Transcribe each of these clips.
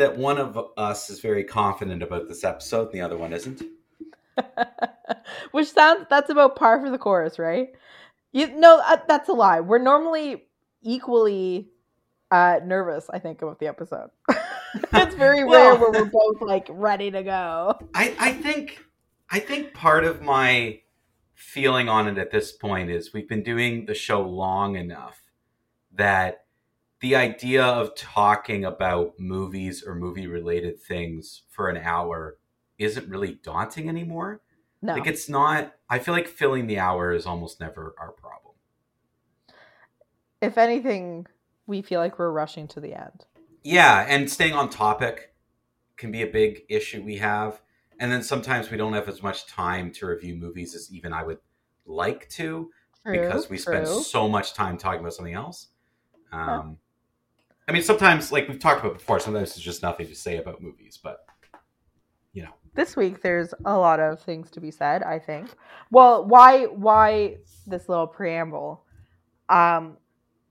that one of us is very confident about this episode, and the other one isn't. Which sounds that's about par for the course, right? You no, uh, that's a lie. We're normally equally uh, nervous. I think about the episode. it's very Well- rare where we're both like ready to go. I, I think I think part of my feeling on it at this point is we've been doing the show long enough that the idea of talking about movies or movie related things for an hour isn't really daunting anymore. No, Like it's not I feel like filling the hour is almost never our problem. if anything, we feel like we're rushing to the end. Yeah, and staying on topic can be a big issue we have. And then sometimes we don't have as much time to review movies as even I would like to because we spend so much time talking about something else. Um, I mean, sometimes, like we've talked about before, sometimes there's just nothing to say about movies, but you know, this week there's a lot of things to be said i think. Well why why this little preamble? Um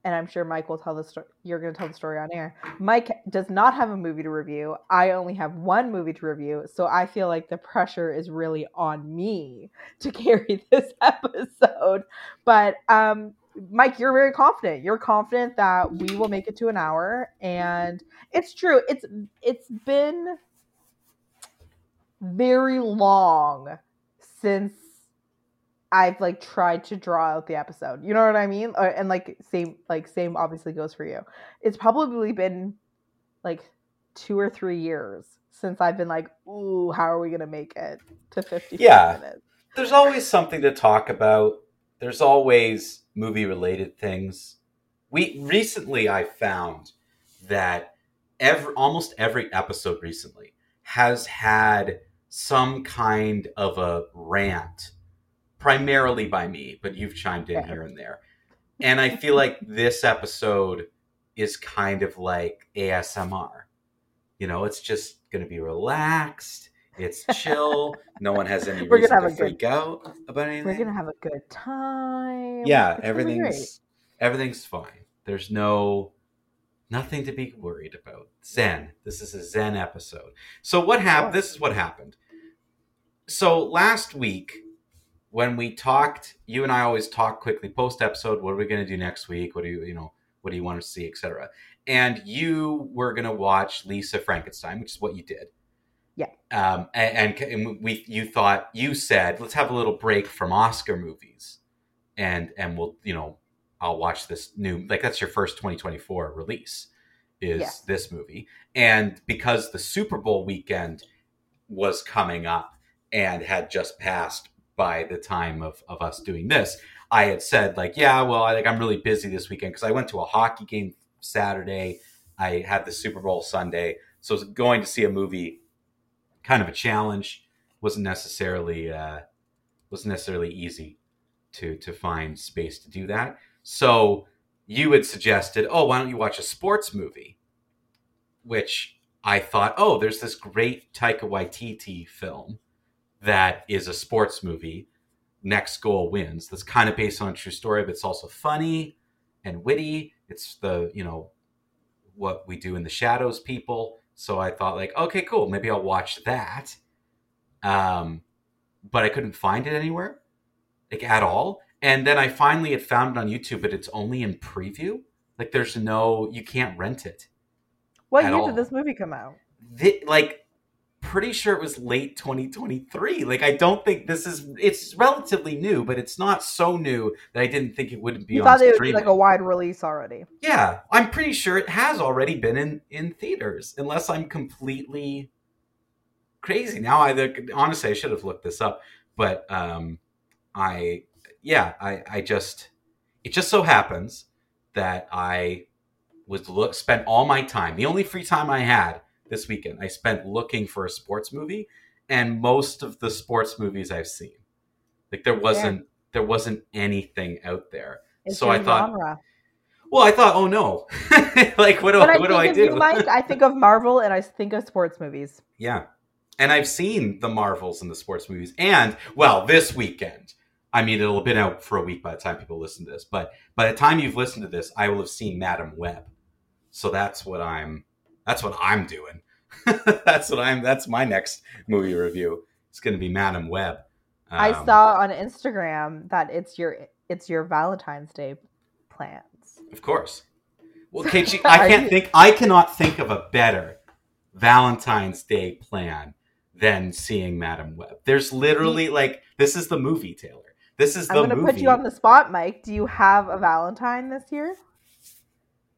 and i'm sure mike will tell the story you're going to tell the story on air. Mike does not have a movie to review. I only have one movie to review so i feel like the pressure is really on me to carry this episode. But um mike you're very confident you're confident that we will make it to an hour and it's true it's it's been very long since I've like tried to draw out the episode. You know what I mean? Uh, And like same like same obviously goes for you. It's probably been like 2 or 3 years since I've been like, "Ooh, how are we going to make it to 50 Yeah. minutes?" there's always something to talk about. There's always movie related things. We recently I found that every almost every episode recently has had some kind of a rant, primarily by me, but you've chimed in here and there. And I feel like this episode is kind of like ASMR. You know, it's just going to be relaxed. It's chill. no one has any We're gonna reason have to a good- freak out about anything. We're going to have a good time. yeah, It's gonna everything's everything's fine. There's no nothing to be worried about. Zen. This is a Zen episode. So what happened? This is what happened. So last week when we talked, you and I always talk quickly post episode. What are we going to do next week? What do you you know? What do you want to see, etc. And you were going to watch Lisa Frankenstein, which is what you did. Yeah. Um, and, and we you thought you said let's have a little break from Oscar movies, and and we'll you know I'll watch this new like that's your first 2024 release is Yeah. this movie and because the Super Bowl weekend was coming up and had just passed by the time of, of us doing this I had said like yeah well I like I'm really busy this weekend because I went to a hockey game Saturday I had the Super Bowl Sunday so going to see a movie kind of a challenge wasn't necessarily uh, wasn't necessarily easy to to find space to do that. So you had suggested, oh, why don't you watch a sports movie? Which I thought, oh, there's this great Taika Waititi film that is a sports movie. Next goal wins. That's kind of based on a true story, but it's also funny and witty. It's the you know what we do in the shadows, people. So I thought like, okay, cool. Maybe I'll watch that. Um, but I couldn't find it anywhere, like at all. And then I finally had found it on YouTube, but it's only in preview. Like there's no, you can't rent it. What year all. did this movie come out? Thi- like, pretty sure it was late 2023. Like I don't think this is. It's relatively new, but it's not so new that I didn't think it wouldn't be You on thought it would be like a wide release already. Yeah, I'm pretty sure it has already been in in theaters, unless I'm completely crazy. Now, I honestly I should have looked this up, but um, I yeah, I I just it just so happens that I was look spent all my time. The only free time I had this weekend, I spent looking for a sports movie, and most of the sports movies I've seen. Like there wasn't there wasn't anything out there. It's so I thought, genre. well, I thought, oh no, like what do I, what do I do? Mike, I think of Marvel and I think of sports movies. Yeah. And I've seen the Marvels and the sports movies. And, well, this weekend. I mean, it'll have been out for a week by the time people listen to this. But by the time you've listened to this, I will have seen Madam Web. So that's what I'm that's what I'm doing. that's what I'm that's my next movie review. It's gonna be Madam Web. I Um, saw on Instagram that it's your it's your Valentine's Day plans. Of course. Well, Kate, I can't you- think I cannot think of a better Valentine's Day plan than seeing Madam Web. There's literally like this is the movie, Taylor. This is the I'm going to movie. put you on the spot, Mike. Do you have a Valentine this year?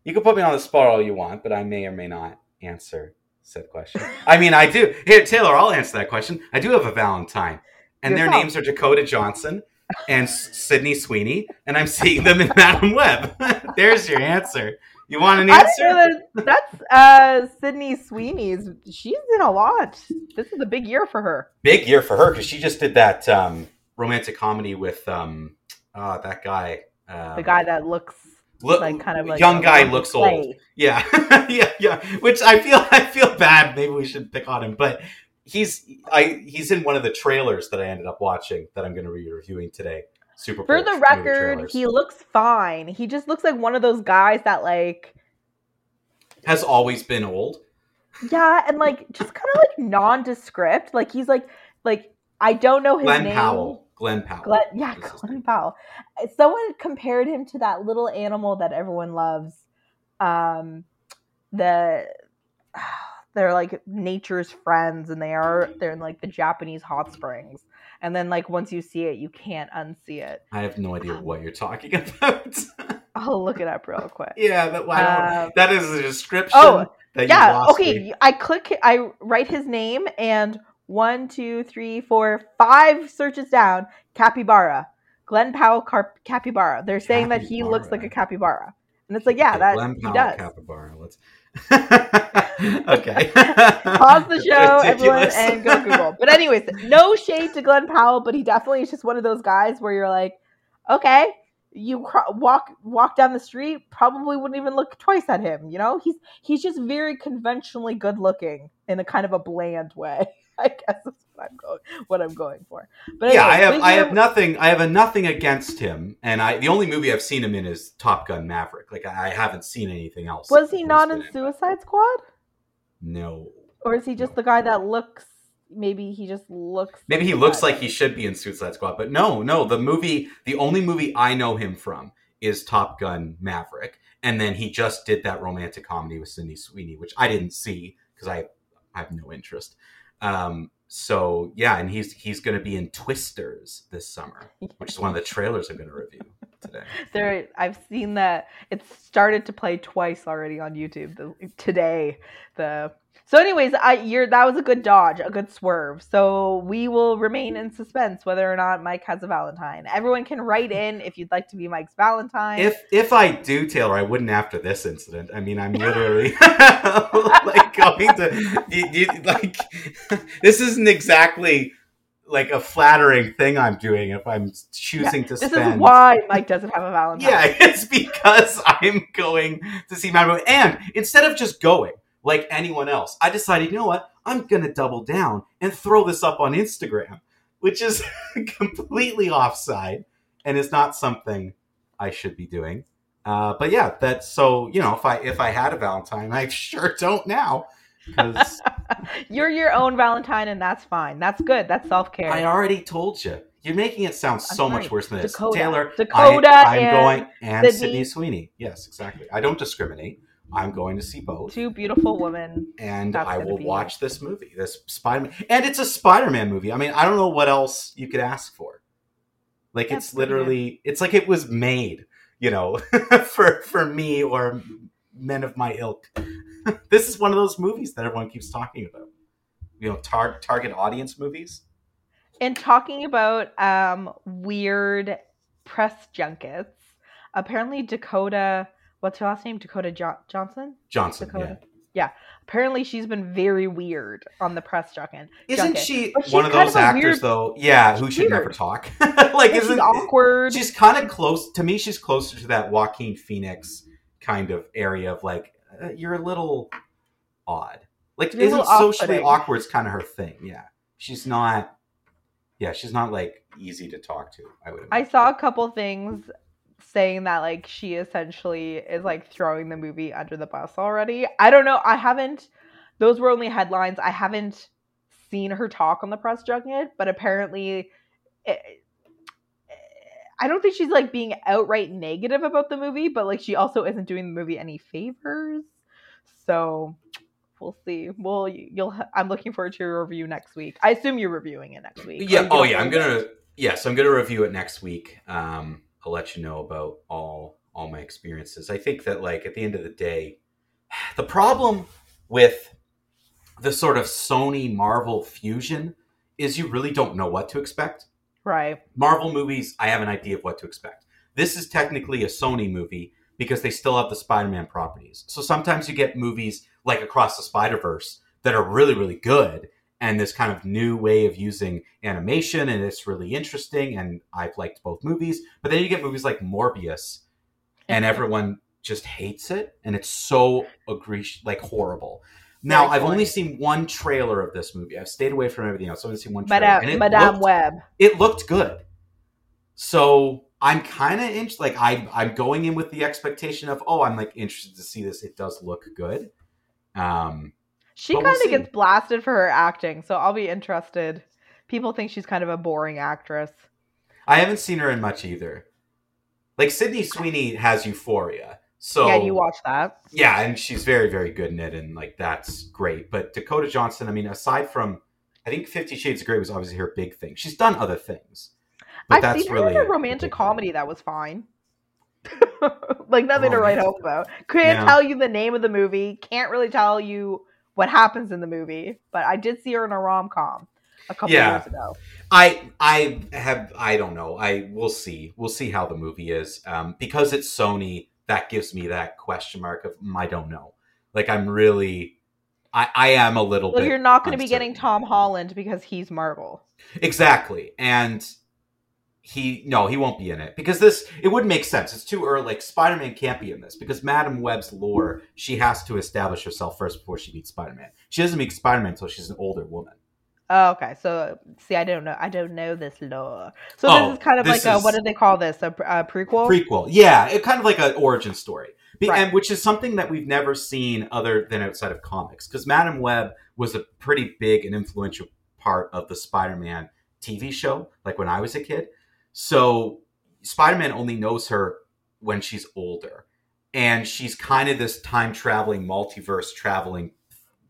You can put me on the spot all you want, but I may or may not answer said question. I mean, I do. Here, Taylor, I'll answer that question. I do have a Valentine, and their names are Dakota Johnson and Sydney Sweeney, and I'm seeing them in Madam Web. There's your answer. You want an answer? that's uh, Sydney Sweeney's. She's in a lot. This is a big year for her. Big year for her because she just did that um, romantic comedy with um, uh, that guy. Um, The guy that looks look, like kind of like young guy looks Clay. old. Yeah, yeah, yeah. Which I feel I feel bad. Maybe we should pick on him, but he's I he's in one of the trailers that I ended up watching that I'm going to be reviewing today. Super For the record, he looks fine. He just looks like one of those guys that like has always been old. yeah, and like just kind of like nondescript. Like he's like like I don't know his Glen name. Powell. Glen Powell. Glen, yeah, Glen. Powell. Someone compared him to that little animal that everyone loves. Um, the they're like nature's friends, and they are they're in like the Japanese hot springs. And then like once you see it, you can't unsee it. I have no idea what you're talking about. I'll look it up real quick. yeah, that, I don't- Um, that is a description. oh, that you yeah okay me. i click i write his name and one two three four five searches down. Capybara. Glen powell Car- capybara. They're saying that he looks like a capybara. and it's like yeah Okay, that Glen he Powell does. Capybara. Let's. okay. pause the show everyone and go google. But anyways no shade to glen powell but he definitely is just one of those guys where you're like okay you cro- walk walk down the street probably wouldn't even look twice at him you know? He's he's just very conventionally good looking in a kind of a bland way i guess that's what i'm going what i'm going for but yeah, I have I have nothing I have a nothing against him, and I the only movie I've seen him in is Top Gun Maverick. Like I, I haven't seen anything else. was he not in suicide squad No, or is he just the guy that looks maybe he just looks maybe he looks like he should be in Suicide Squad, but no, no. The movie, the only movie I know him from is Top Gun Maverick, and then he just did that romantic comedy with Sydney Sweeney, which I didn't see because I I have no interest. Um, so yeah, and he's he's going to be in Twisters this summer, which is one of the trailers I'm going to review today. there i've seen that it's started to play twice already on youtube the, today the so anyways i you're that was a good dodge a good swerve so we will remain in suspense whether or not mike has a valentine everyone can write in if you'd like to be mike's valentine If if I do, Taylor, I wouldn't after this incident. I mean, I'm literally like going to you, you, like this isn't exactly like a flattering thing I'm doing if I'm choosing to spend. this is why mike doesn't have a valentine Yeah, it's because I'm going to see my movie. And instead of just going like anyone else, I decided, you know what? I'm going to double down and throw this up on Instagram, which is completely offside and is not something I should be doing. Uh, but yeah, that's so you know if I if I had a Valentine, I sure don't now because you're your own valentine and that's fine that's good that's self-care I already told you. You're making it sound so much worse than this, Dakota. Taylor. Dakota I, I'm and going and Sydney. Sydney Sweeney. Yes, exactly. I don't discriminate. I'm going to see both, two beautiful women and That's I will watch this movie, this Spider-Man, and it's a Spider-Man movie. I mean, I don't know what else you could ask for. Like That's it's good. literally, it's like it was made, you know, for for me or men of my ilk. this is one of those movies that everyone keeps talking about. You know, tar- target audience movies. And talking about um weird press junkets apparently dakota what's her last name dakota jo- johnson Johnson, dakota Yeah, Yeah. apparently she's been very weird on the press junket. Isn't she one of those of actors weird- though? Yeah, who should never talk. like, isn't awkward. She's kind of close to me. She's closer to that Joaquin Phoenix kind of area of like uh, you're a little odd. Like, You're isn't socially awkward is kind of her thing? Yeah, she's not. Yeah, she's not like easy to talk to. I would. I saw a couple things saying that like she essentially is like throwing the movie under the bus already. I don't know. I haven't. Those were only headlines. I haven't seen her talk on the press junket, but apparently, it, I don't think she's like being outright negative about the movie, but like she also isn't doing the movie any favors. So we'll see. Well, you'll. ha- I'm looking forward to your review next week. I assume you're reviewing it next week. Yeah. Oh yeah. I'm gonna. Yes, I'm gonna review it next week. Um, I'll let you know about all all my experiences. I think that like at the end of the day, the problem with the sort of Sony Marvel fusion is you really don't know what to expect. Right. Marvel movies, I have an idea of what to expect. This is technically a Sony movie because they still have the Spider-Man properties. So sometimes you get movies like Across the Spider-Verse that are really, really good and this kind of new way of using animation and it's really interesting and I've liked both movies. But then you get movies like Morbius and everyone just hates it and it's so agree like horrible. Now I've only seen one trailer of this movie. I've stayed away from everything else. I've only seen one trailer. and Madame, it Madame looked- Web. it looked good. So I'm kind of in, like I I'm going in with the expectation of oh I'm like interested to see this. It does look good. Um, She we'll kind of gets blasted for her acting, so I'll be interested. People think she's kind of a boring actress. I haven't seen her in much either. Like Sydney Sweeney has Euphoria, so yeah, you watch that. yeah, and she's very very good in it, and like that's great. But Dakota Johnson, I mean, aside from I think Fifty Shades of Grey was obviously her big thing. She's done other things, but I've that's seen her really in a romantic comedy that was fine. like nothing to write home about. Couldn't Yeah. tell you the name of the movie. Can't really tell you what happens in the movie. But I did see her in a rom com a couple Yeah. years ago. I I have I don't know. I we'll see. We'll see how the movie is. Um, because it's Sony, that gives me that question mark of mm, I don't know. Like I'm really I, I am a little Well, you're not going to be getting. Tom Holland because he's Marvel. Exactly. And he no, he won't be in it. Because this it wouldn't make sense. It's too early. Like Spider-Man can't be in this because Madam Web's lore, she has to establish herself first before she meets Spider-Man. She doesn't meet Spider-Man until she's an older woman. Oh, okay. So see, I don't know. I don't know this lore. So Oh, this is kind of like a what do they call this? A, a prequel? prequel yeah it kind of like an origin story Be- Right. and which is something that we've never seen other than outside of comics because madam web was a pretty big and influential part of the spider-man tv show like when i was a kid so spider-man only knows her when she's older and she's kind of this time traveling multiverse traveling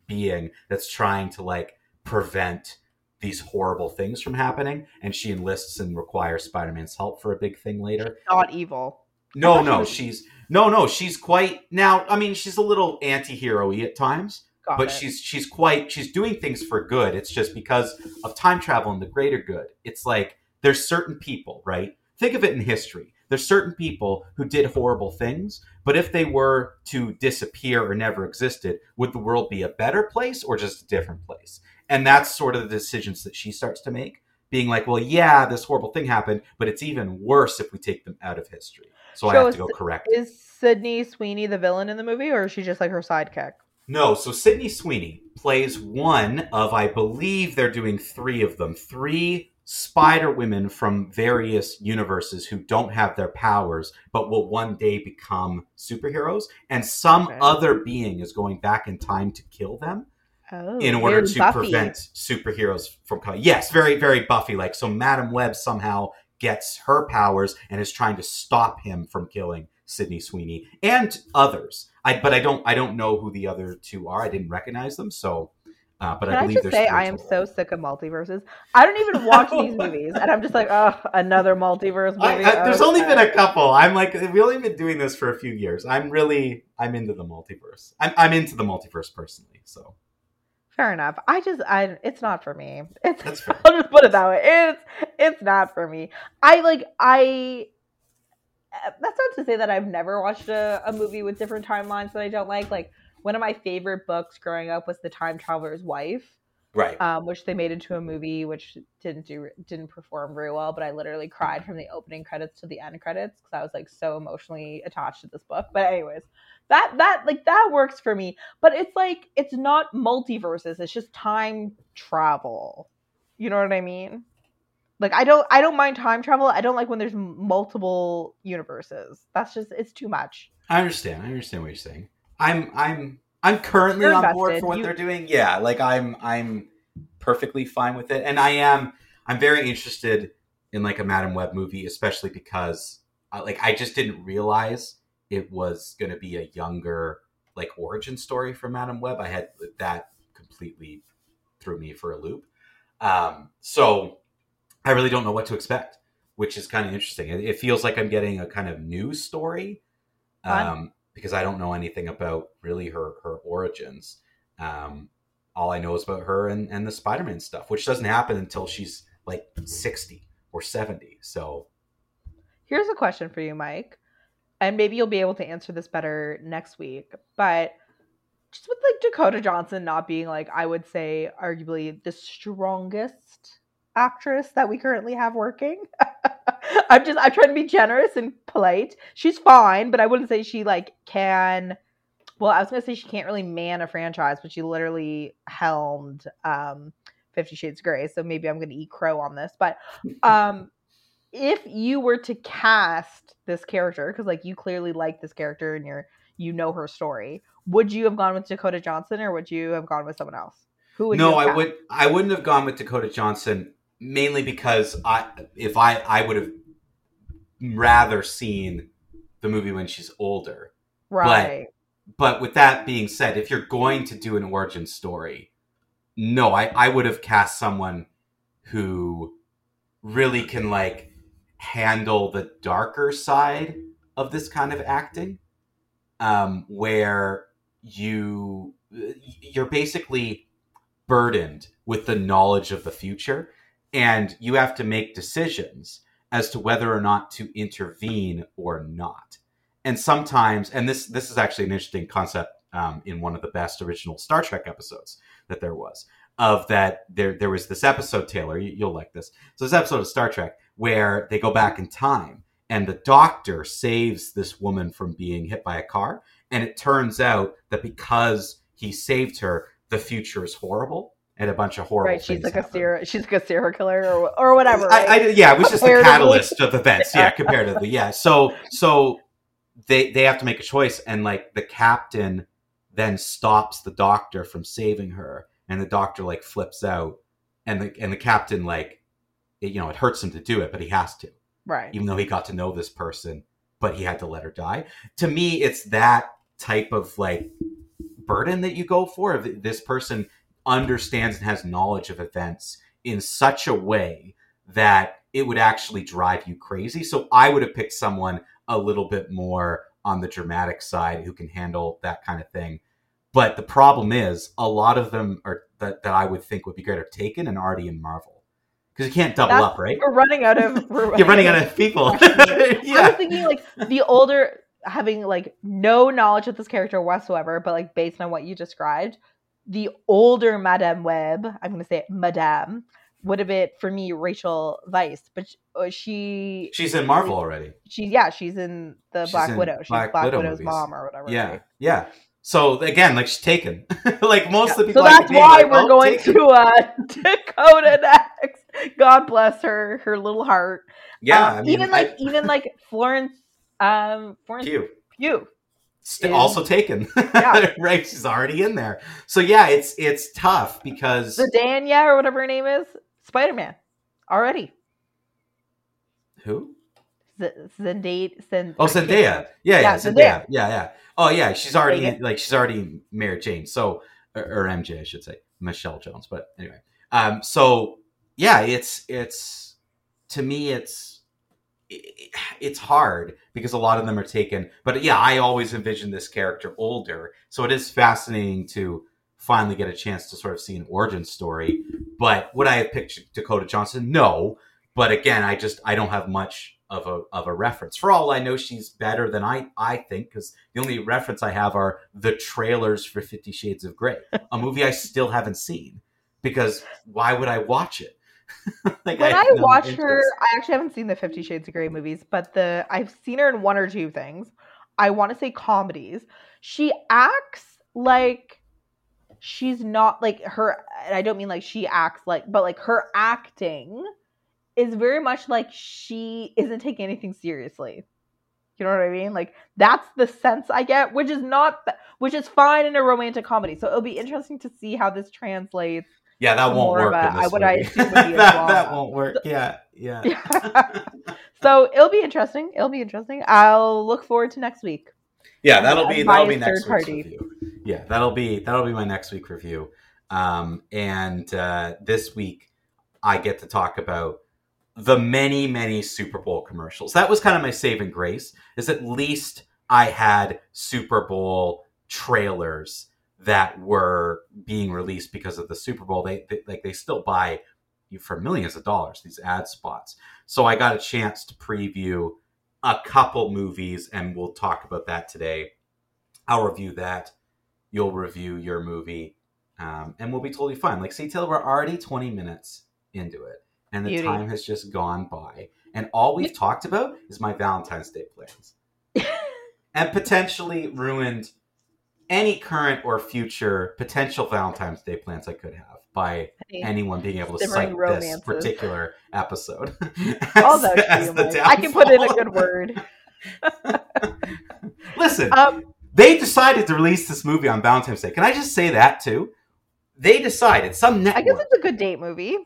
being that's trying to like prevent these horrible things from happening and she enlists and requires spider-man's help for a big thing later Not evil. no, she no, she's no, no, she's quite now. I mean, she's a little anti-hero-y at times, Got but it. she's she's quite she's doing things for good. It's just because of time travel and the greater good. It's like there's certain people, right? Think of it in history. There's certain people who did horrible things, but if they were to disappear or never existed, would the world be a better place or just a different place? And that's sort of the decisions that she starts to make, being like, well, yeah, this horrible thing happened, but it's even worse if we take them out of history. So, I have to go correct. Is Sydney Sweeney the villain in the movie, or is she just like her sidekick? No, so Sydney Sweeney plays one of, I believe they're doing three of them, three spider women from various universes who don't have their powers but will one day become superheroes. And some Okay. other being is going back in time to kill them Oh, in order to Buffy. prevent superheroes from coming. Yes, very, very Buffy like. So Madam Web somehow gets her powers and is trying to stop him from killing Sydney Sweeney and others. I but I don't I don't know who the other two are. I didn't recognize them. So, uh, but Can I I, believe just say I am so sick of multiverses? I don't even watch these movies, and I'm just like, oh, another multiverse movie. I, there's only been a couple. I'm like we've only been doing this for a few years. I'm really I'm into the multiverse. I'm I'm into the multiverse personally. So Fair enough. I just, I, it's not for me. It's, That's fair. I'll just put it that way. It's, it's not for me. I like, I. uh, That's not to say that I've never watched a, a movie with different timelines that I don't like. Like one of my favorite books growing up was The Time Traveler's Wife, Right. um, which they made into a movie, which didn't do didn't perform very well. But I literally cried from the opening credits to the end credits because I was like so emotionally attached to this book. But anyways, that that like that works for me. But it's like it's not multiverses; it's just time travel. You know what I mean? Like I don't I don't mind time travel. I don't like when there's multiple universes. That's just it's too much. I understand. I understand what you're saying. I'm I'm I'm currently You're on board for what You- they're doing. Yeah, like I'm I'm perfectly fine with it, and I am I'm very interested in like a Madam Web movie, especially because uh, like I just didn't realize it was going to be a younger like origin story for Madam Web. I had that completely threw me for a loop. Um, so I really don't know what to expect, which is kind of interesting. It, it feels like I'm getting a kind of new story um, because I don't know anything about really her her origins. Um, all I know is about her and, and the Spider-Man stuff, which doesn't happen until she's like 60 or 70. So Here's a question for you, Mike. And maybe you'll be able to answer this better next week. But just with like Dakota Johnson not being like, I would say, arguably the strongest actress that we currently have working. I'm just I'm trying to be generous and polite. She's fine, but I wouldn't say she like can well, I was gonna say she can't really man a franchise, but she literally helmed um Fifty Shades of Grey, so maybe I'm gonna eat crow on this. But um if you were to cast this character because like you clearly like this character and you're you know her story would you have gone with dakota johnson or would you have gone with someone else who would no, I would I wouldn't have gone with Dakota Johnson mainly because I if I I would have rather seen the movie when she's older. right But with that being said, if you're going to do an origin story, no, I, I would have cast someone who really can like handle the darker side of this kind of acting. Um, where you you're basically burdened with the knowledge of the future and you have to make decisions as to whether or not to intervene or not. And sometimes and this this is actually an interesting concept um, in one of the best original star trek episodes that there was of that there there was this episode taylor you, you'll like this. So this episode of star trek where they go back in time and the doctor saves this woman from being hit by a car. And it turns out that because he saved her the future is horrible and a bunch of horrible right she's like a serial she's like a serial killer or, or whatever I, I, yeah, it was just the catalyst of events. Yeah, comparatively. Yeah. So so they they have to make a choice, and like the captain then stops the doctor from saving her, and the doctor like flips out, and the and the captain like it, you know it hurts him to do it, but he has to, right even though he got to know this person, but he had to let her die. To me, it's that type of like burden that you go for. This person understands and has knowledge of events in such a way that it would actually drive you crazy. So I would have picked someone a little bit more on the dramatic side who can handle that kind of thing. But the problem is, a lot of them are that, that I would think would be great are taken and already in Marvel because you can't double That's- up, right? we're running out of we're You're running out of people. I was thinking like the older having like no knowledge of this character whatsoever, but like based on what you described, the older Madame Web, I'm gonna say it, Madame, would have been for me Rachel Weisz, but uh, she she's in Marvel already. she yeah she's in the She's Black in Widow. She's Black Black, Widow Widow's movies. mom or whatever. Yeah, right? yeah. So again, like she's taken. like most Yeah. of the people. So I that's why like, we're oh, going to uh, Dakota next. God bless her, her little heart. Yeah, Um, I mean, even like even like Florence, um, Florence Q. Pugh. St- also taken. Yeah. right, she's already in there. So yeah, it's it's tough because the Zendaya or whatever her name is, Spider Man, already. who? Z- Zendaya. Zend- Oh, Zendaya. Yeah, yeah, Yeah, Zendaya. Zendaya. Yeah, yeah. Oh, yeah. She's already in, like she's already Mary Jane. So or, or MJ, I should say, Michelle Jones. But anyway, um, so yeah, it's it's to me, it's it, it's hard because a lot of them are taken. But yeah, I always envision this character older, so it is fascinating to finally get a chance to sort of see an origin story. But would I have picked Dakota Johnson? No. But again, I just I don't have much of a of a reference. For all I know, she's better than I I think because the only reference I have are the trailers for Fifty Shades of Grey, a movie I still haven't seen. Because why would I watch it? like when I, I watch her, I actually haven't seen the Fifty Shades of Grey movies, but the I've seen her in one or two things. I want to say comedies. She acts like she's not like her. I don't mean like she acts like, but like her acting is very much like she isn't taking anything seriously. You know what I mean? Like that's the sense I get, which is not which is fine in a romantic comedy. So it'll be interesting to see how this translates. Yeah, that won't work. A, what I that, that won't work. Yeah, yeah. so it'll be interesting. It'll be interesting. I'll look forward to next week. Yeah, that'll be that'll be next week's review. Yeah, that'll be that'll be my next week review. Um, and uh, this week I get to talk about the many, many Super Bowl commercials. That was kind of my saving grace, is at least I had Super Bowl trailers that were being released because of the Super Bowl. They, they like they still buy you for millions of dollars these ad spots. So I got a chance to preview a couple movies, and we'll talk about that today. I'll review that. You'll review your movie, um, and we'll be totally fine. Like, see, Taylor, we're already 20 minutes into it and the Beauty. time has just gone by. And all we've talked about is my Valentine's Day plans. and potentially ruined any current or future potential Valentine's Day plans I could have by anyone being able to cite romances. this particular episode. as, as I can put in a good word. Listen, um, they decided to release this movie on Valentine's Day. Can I just say that too? They decided some network. I guess it's a good date movie.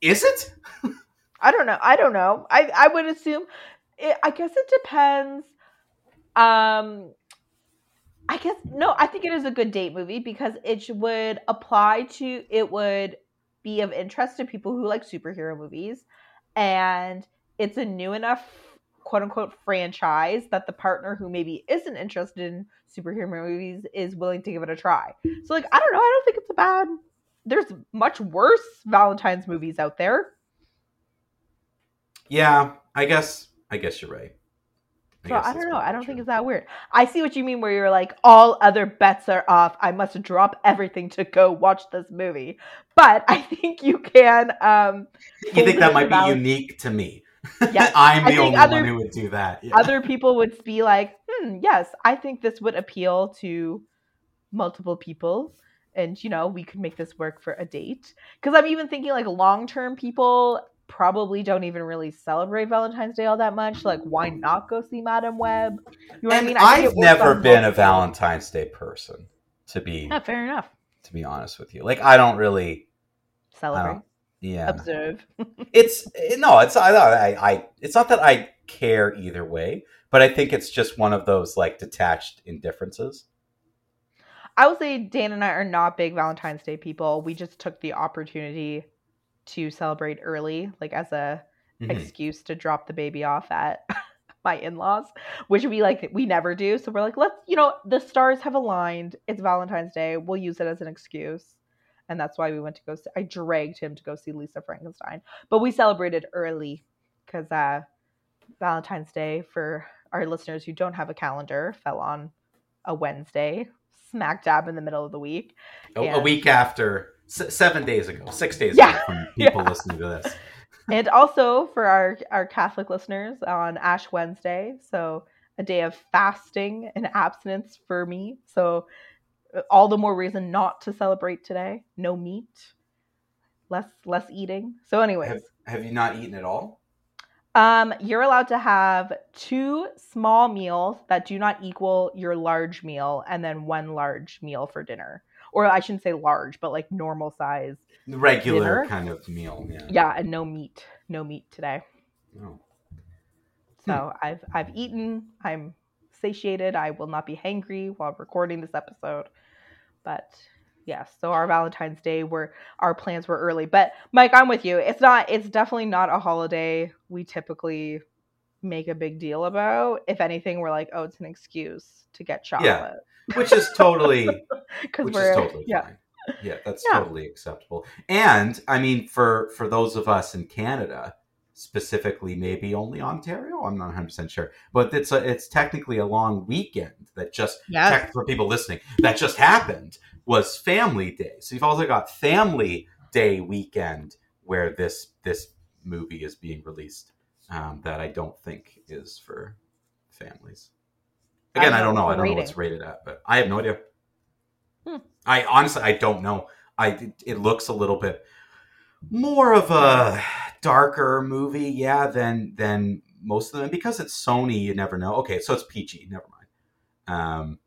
Is it? I don't know. I don't know. I I would assume. It, I guess it depends. Um, I guess no. I think it is a good date movie because it would apply to. It would be of interest to people who like superhero movies, and it's a new enough quote unquote franchise that the partner who maybe isn't interested in superhero movies is willing to give it a try. So like I don't know. I don't think it's a bad there's much worse Valentine's movies out there. Yeah, I guess I guess you're right. I so I don't know. I don't true. think it's that weird. I see what you mean where you're like all other bets are off. I must drop everything to go watch this movie. But I think you can um You think that might be unique to me. Yes. I'm the only other, one who would do that. Yeah. Other people would be like, "Hmm, yes, I think this would appeal to multiple people." and you know we could make this work for a date because i'm even thinking like long term people probably don't even really celebrate valentine's day all that much like why not go see Madam web? You know and what i mean i've never been a valentine's day person to be yeah, fair enough. to be honest with you. Like i don't really celebrate don't, yeah. Observe. It's eh, no it's I, I i it's not that i care either way but i think it's just one of those like detached indifferences. I would say Dan and I are not big Valentine's Day people. We just took the opportunity to celebrate early, like as a mm-hmm. excuse to drop the baby off at my in-laws, which we like we never do. So we're like, let's, you know, the stars have aligned. It's Valentine's Day. We'll use it as an excuse. And that's why we went to go see, I dragged him to go see Lisa Frankenstein. But we celebrated early because uh Valentine's Day for our listeners who don't have a calendar fell on a Wednesday, smack dab in the middle of the week. A, and, a week after, s- seven days ago, six days yeah, ago from people yeah. listening to this. and also for our, our Catholic listeners on Ash Wednesday. So a day of fasting and abstinence for me. So uh, all the more reason not to celebrate today. No meat, less less eating. So, anyways, have, have you not eaten at all? Um, you're allowed to have two small meals that do not equal your large meal, and then one large meal for dinner. Or I shouldn't say large, but like normal size. Regular dinner. kind of meal. Yeah. Yeah, and no meat. No meat today. Oh. So hmm. I've I've eaten. I'm satiated. I will not be hangry while recording this episode. But yes so our valentine's day were our plans were early but mike i'm with you it's not it's definitely not a holiday we typically make a big deal about if anything we're like oh it's an excuse to get chocolate yeah, which is totally which we're, is totally yeah fine. yeah that's yeah. totally acceptable and i mean for for those of us in canada specifically maybe only Ontario. I'm not 100 percent sure, but it's a, it's technically a long weekend that just Yes. tech- for people listening that just happened was Family Day. So you've also got Family Day weekend where this this movie is being released um, that I don't think is for families. Again, I don't know. I don't know what's rated at, but I have no idea. Hmm. I honestly I don't know. I it, looks a little bit more of a darker movie, yeah, than than most of them. Because it's Sony, you never know. Okay, so it's PG. Never mind. Um,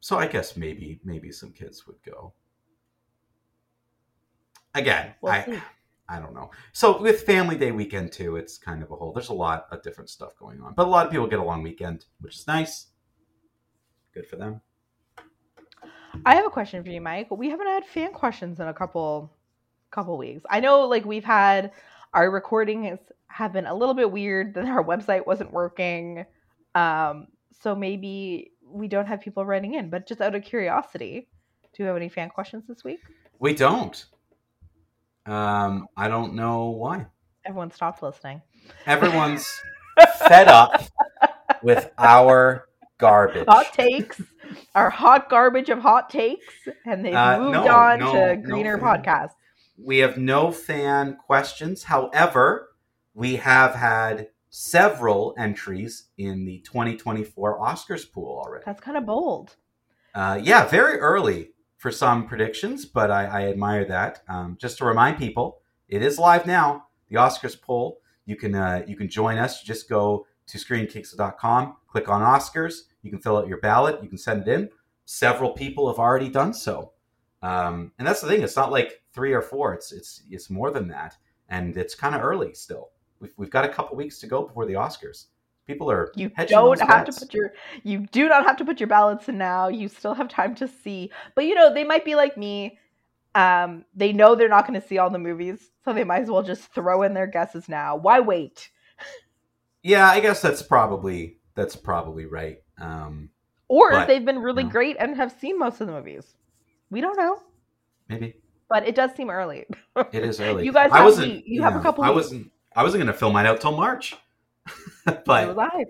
so I guess maybe maybe some kids would go. Again, We'll I. I don't know. So with Family Day weekend too, it's kind of a whole. There's a lot of different stuff going on, but a lot of people get a long weekend, which is nice. Good for them. I have a question for you, Mike. We haven't had fan questions in a couple couple weeks. I know like we've had our recordings have been a little bit weird that our website wasn't working. Um so maybe we don't have people writing in, but just out of curiosity, do you have any fan questions this week? We don't. Um, I don't know why. Everyone stopped listening. Everyone's fed up with our garbage. Hot takes, our hot garbage of hot takes, and they've Uh, moved no, on no, to greener fan. podcasts. We have no fan questions. However, we have had several entries in the 2024 Oscars pool already. That's kind of bold. Uh, yeah, very early for some predictions, but I, I admire that. Um, just to remind people, it is live now. The Oscars poll. You can uh, you can join us. Just go to screenkicks.com, click on Oscars. You can fill out your ballot. You can send it in. Several people have already done so, um, and that's the thing. It's not like three or four. It's it's it's more than that, and it's kind of early still. We've, we've got a couple weeks to go before the Oscars. People are You don't have bets. to put your you do not have to put your ballots in now. You still have time to see. But you know, they might be like me. Um, they know they're not going to see all the movies, so they might as well just throw in their guesses now. Why wait? Yeah, I guess that's probably that's probably right. Um, Or But, if they've been really no. great and have seen most of the movies. We don't know, maybe but it does seem early. it is early. You guys I wasn't. week- you have a couple I weeks. wasn't. I wasn't going to fill mine out till March. But I.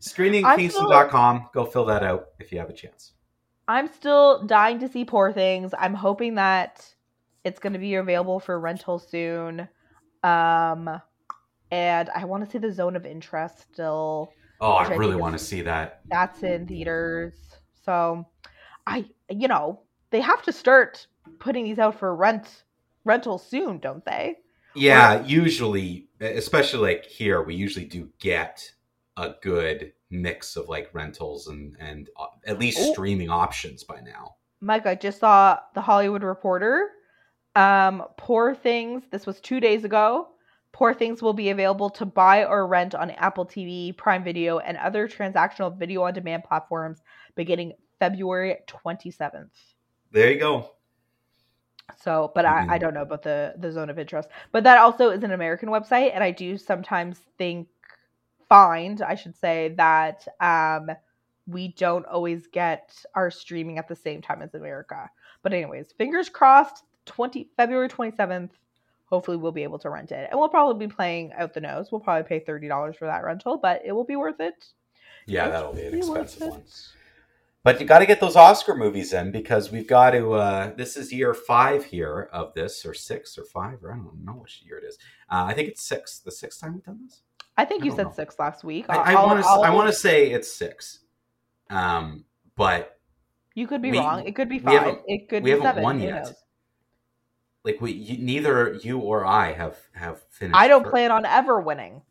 screeningkingston.com, go fill that out if you have a chance. I'm still dying to see Poor Things. I'm hoping that it's going to be available for rental soon. Um, and I want to see the Zone of Interest still. Oh, I I really think want to see that. That's in theaters. So, I you know they have to start putting these out for rent rental soon, don't they? Yeah, usually, especially like here, we usually do get a good mix of like rentals and and uh, at least Oh. streaming options by now. Mike, I just saw the Hollywood Reporter. Um, Poor Things. This was two days ago. Poor Things will be available to buy or rent on Apple TV, Prime Video, and other transactional video on demand platforms beginning February 27th. There you go. So, but I, I Mhm. don't know about the the zone of interest. But that also is an American website, and I do sometimes think find I should say that um we don't always get our streaming at the same time as America. But anyways, fingers crossed. Twenty February twenty seventh. Hopefully, we'll be able to rent it, and we'll probably be playing out the nose. We'll probably pay thirty dollars for that rental, but it will be worth it. Yeah, that'll be an expensive one. But you got to get those Oscar movies in because we've got to. Uh, this is year five here of this, or six, or five, or I don't know which year it is. Uh, I think it's six. The sixth time we've done this. I think I you said know. six last week. I want to. I'll- want to say it's six. Um, but You could be we- wrong. It could be five. It could we be haven't seven. won Who yet. knows? like we, you, neither you or I have have finished. I don't first. plan on ever winning.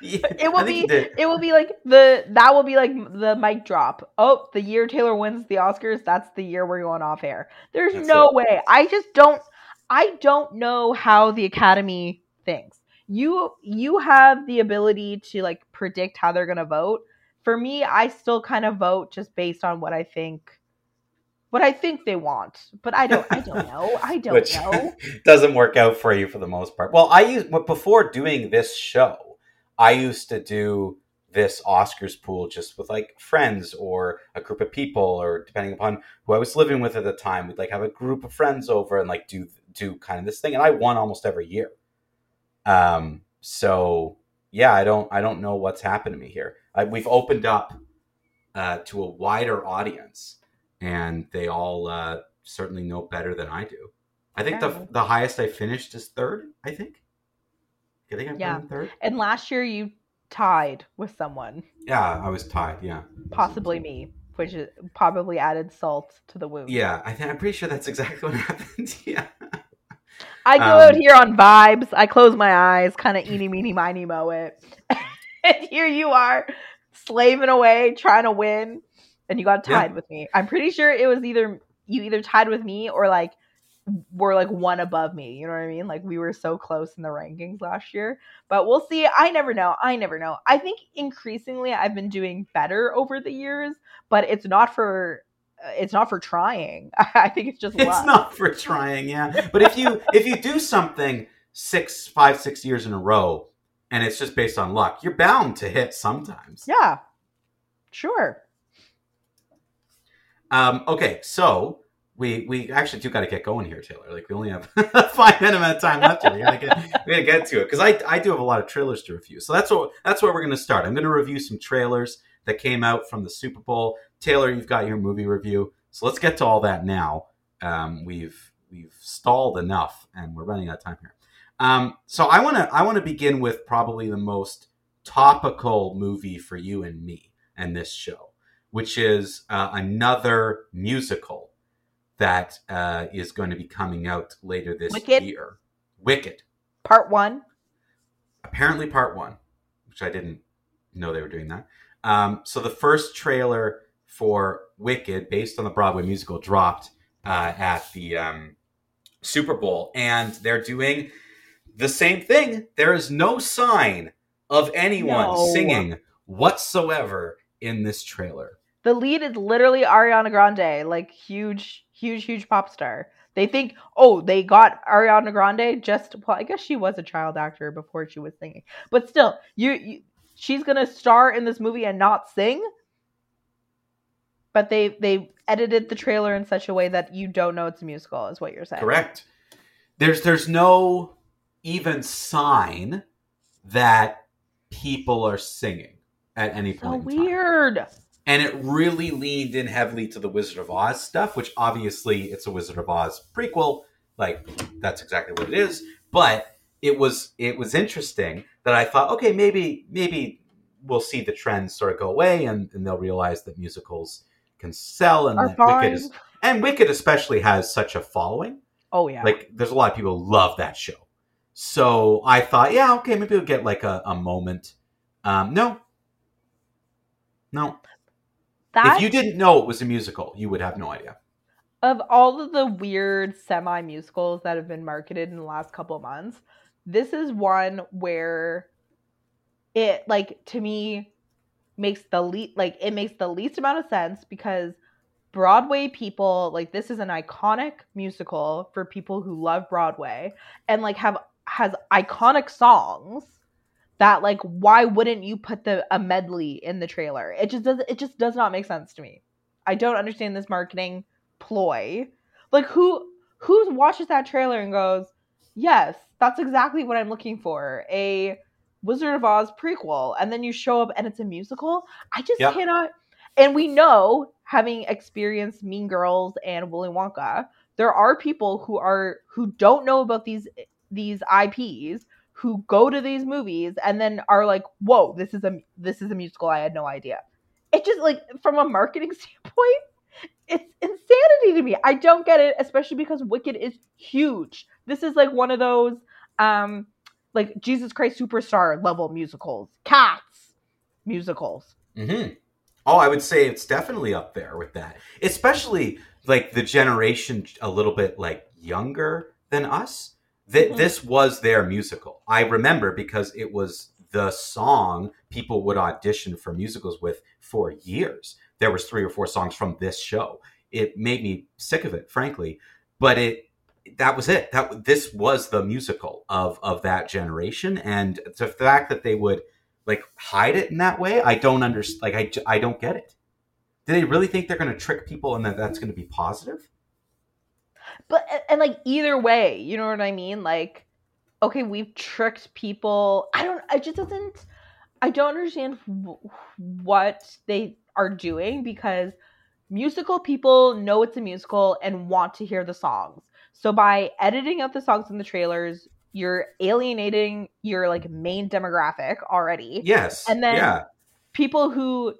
Yeah, It will be it will be like the that will be like the mic drop. Oh, the year Taylor wins the Oscars, that's the year we're going off air. There's That's no it. way. I just don't I don't know how the Academy thinks. You you have the ability to like predict how they're going to vote. For me, I still kind of vote just based on what I think what I think they want. But I don't I don't know. I don't which know. doesn't work out for you for the most part. Well, I use before doing this show, I used to do this Oscars pool just with like friends or a group of people, or depending upon who I was living with at the time, we'd like have a group of friends over and like do do kind of this thing, and I won almost every year. Um, so yeah, I don't I don't know what's happened to me here. I, we've opened up uh, to a wider audience, and they all uh, certainly know better than I do. I think the the highest I finished is third. I think. Think I've Yeah. third. And last year you tied with someone, Yeah, I was tied. Yeah. possibly me, which is probably added salt to the wound. Yeah, I think I'm pretty sure that's exactly what happened. yeah. I go Um, out here on vibes. I close my eyes, kind of eeny, meeny, miny, mo it. and here you are, slaving away, trying to win, and you got Yeah. tied with me. I'm pretty sure it was either you either tied with me or like were like one above me. You know what I mean? Like we were so close in the rankings last year. But we'll see. I never know. I never know. I think increasingly I've been doing better over the years, but it's not for uh, it's not for trying. I think it's just luck. It's not for trying, yeah. But if you if you do something six, five, six years in a row, and it's just based on luck, you're bound to hit sometimes. Yeah. Sure. Um, okay, so we we actually do got to get going here, Taylor. Like we only have five minute amount of time left. Here. We gotta get we gotta get to it because I I do have a lot of trailers to review. So that's what that's where we're gonna start. I'm gonna review some trailers that came out from the Super Bowl. Taylor, you've got your movie review, so let's get to all that now. Um, we've we've stalled enough, and we're running out of time here. Um, so I want to I want to begin with probably the most topical movie for you and me and this show, which is uh, another musical that uh, is going to be coming out later this Wicked? year. Wicked, Part one. apparently part one, which I didn't know they were doing that. Um, so the first trailer for Wicked, based on the Broadway musical, dropped uh, at the um, Super Bowl, and they're doing the same thing. There is no sign of anyone No. singing whatsoever in this trailer. The lead is literally Ariana Grande, like huge, huge, huge pop star. They think, oh, they got Ariana Grande just well, I guess she was a child actor before she was singing. But still, you, you she's gonna star in this movie and not sing. But they they edited the trailer in such a way that you don't know it's a musical, is what you're saying. Correct. There's there's no even sign that people are singing at any So point. in time. And it really leaned in heavily to the Wizard of Oz stuff, which obviously it's a Wizard of Oz prequel. Like that's exactly what it is. But it was it was interesting that I thought, okay, maybe maybe we'll see the trends sort of go away, and, and they'll realize that musicals can sell, and. Wicked is, and Wicked especially has such a following. Oh yeah. Like there's a lot of people who love that show. So I thought, yeah, okay, maybe we'll get like a, a moment. Um, no, no. That If you didn't know it was a musical, you would have no idea. of all of the weird semi musicals that have been marketed in the last couple of months, this is one where it like to me makes the least like it makes the least amount of sense because Broadway people like this is an iconic musical for people who love Broadway and like have has iconic songs that like why wouldn't you put the a medley in the trailer? It just does it just does not make sense to me. I don't understand this marketing ploy. Like who who watches that trailer and goes, "Yes, that's exactly what I'm looking for." A Wizard of Oz prequel and then you show up and it's a musical? I just Yep. cannot and we know having experienced Mean Girls and Willy Wonka, there are people who are who don't know about these these IPs who go to these movies and then are like, "Whoa, this is a this is a musical. I had no idea." It just like from a marketing standpoint, it's insanity to me. I don't get it, especially because Wicked is huge. This is like one of those um like Jesus Christ Superstar level musicals, Cats musicals. hmm Oh, I would say it's definitely up there with that, especially like the generation a little bit like younger than us. That Mhm. this was their musical. I remember because it was the song people would audition for musicals with for years. There was three or four songs from this show. It made me sick of it, frankly, but it that was it. That this was the musical of of that generation, and the fact that they would like hide it in that way i don't understand like I I don't get it do they really think they're going to trick people and that that's going to be positive but and like either way, you know what I mean? Like, okay, we've tricked people. I don't. I just doesn't. I don't understand what they are doing because musical people know it's a musical and want to hear the songs. So by editing out the songs in the trailers, you're alienating your like main demographic already. Yes. And then yeah. people who